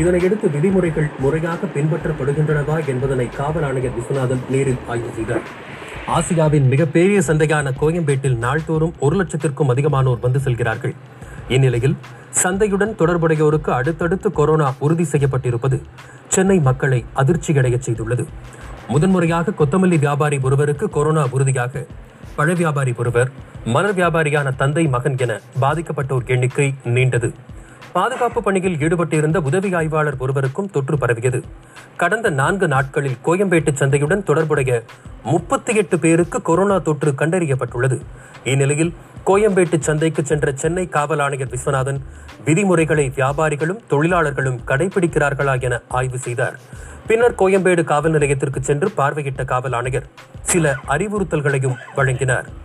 இதனையடுத்து விதிமுறைகள் முறையாக பின்பற்றப்படுகின்றனவா என்பதனை காவல் ஆணையர் விஸ்வநாதன் நேரில் ஆய்வு செய்தார். ஆசியாவின் மிகப்பெரிய சந்தையான கோயம்பேட்டில் நாள்தோறும் ஒரு லட்சத்திற்கும் அதிகமானோர் வந்து செல்கிறார்கள். இந்நிலையில் சந்தையுடன் தொடர்புடையோருக்கு அடுத்தடுத்து கொரோனா உறுதி செய்யப்பட்டிருப்பது சென்னை மக்களை அதிர்ச்சியடைய செய்துள்ளது. முதன்முறையாக கொத்தமல்லி வியாபாரி ஒருவருக்கு கொரோனா உறுதியாக. பழ வியாபாரி ஒருவர் மலர் வியாபாரியான தந்தை மகன் என பாதிக்கப்பட்டோர் எண்ணிக்கை நீண்டது. பாதுகாப்பு பணியில் ஈடுபட்டிருந்த உதவி ஆய்வாளர் ஒருவருக்கும் தொற்று பரவியது. கடந்த நான்கு நாட்களில் கோயம்பேட்டு சந்தையுடன் தொடர்புடைய முப்பத்தி எட்டு பேருக்கு கொரோனா தொற்று கண்டறியப்பட்டுள்ளது. இந்நிலையில் கோயம்பேட்டு சந்தைக்கு சென்ற சென்னை காவல் ஆணையர் விஸ்வநாதன் விதிமுறைகளை வியாபாரிகளும் தொழிலாளர்களும் கடைபிடிக்கிறார்களா என ஆய்வு செய்தார். பின்னர் கோயம்பேடு காவல் நிலையத்திற்கு சென்று பார்வையிட்ட காவல் ஆணையர் சில அறிவுறுத்தல்களையும் வழங்கினார்.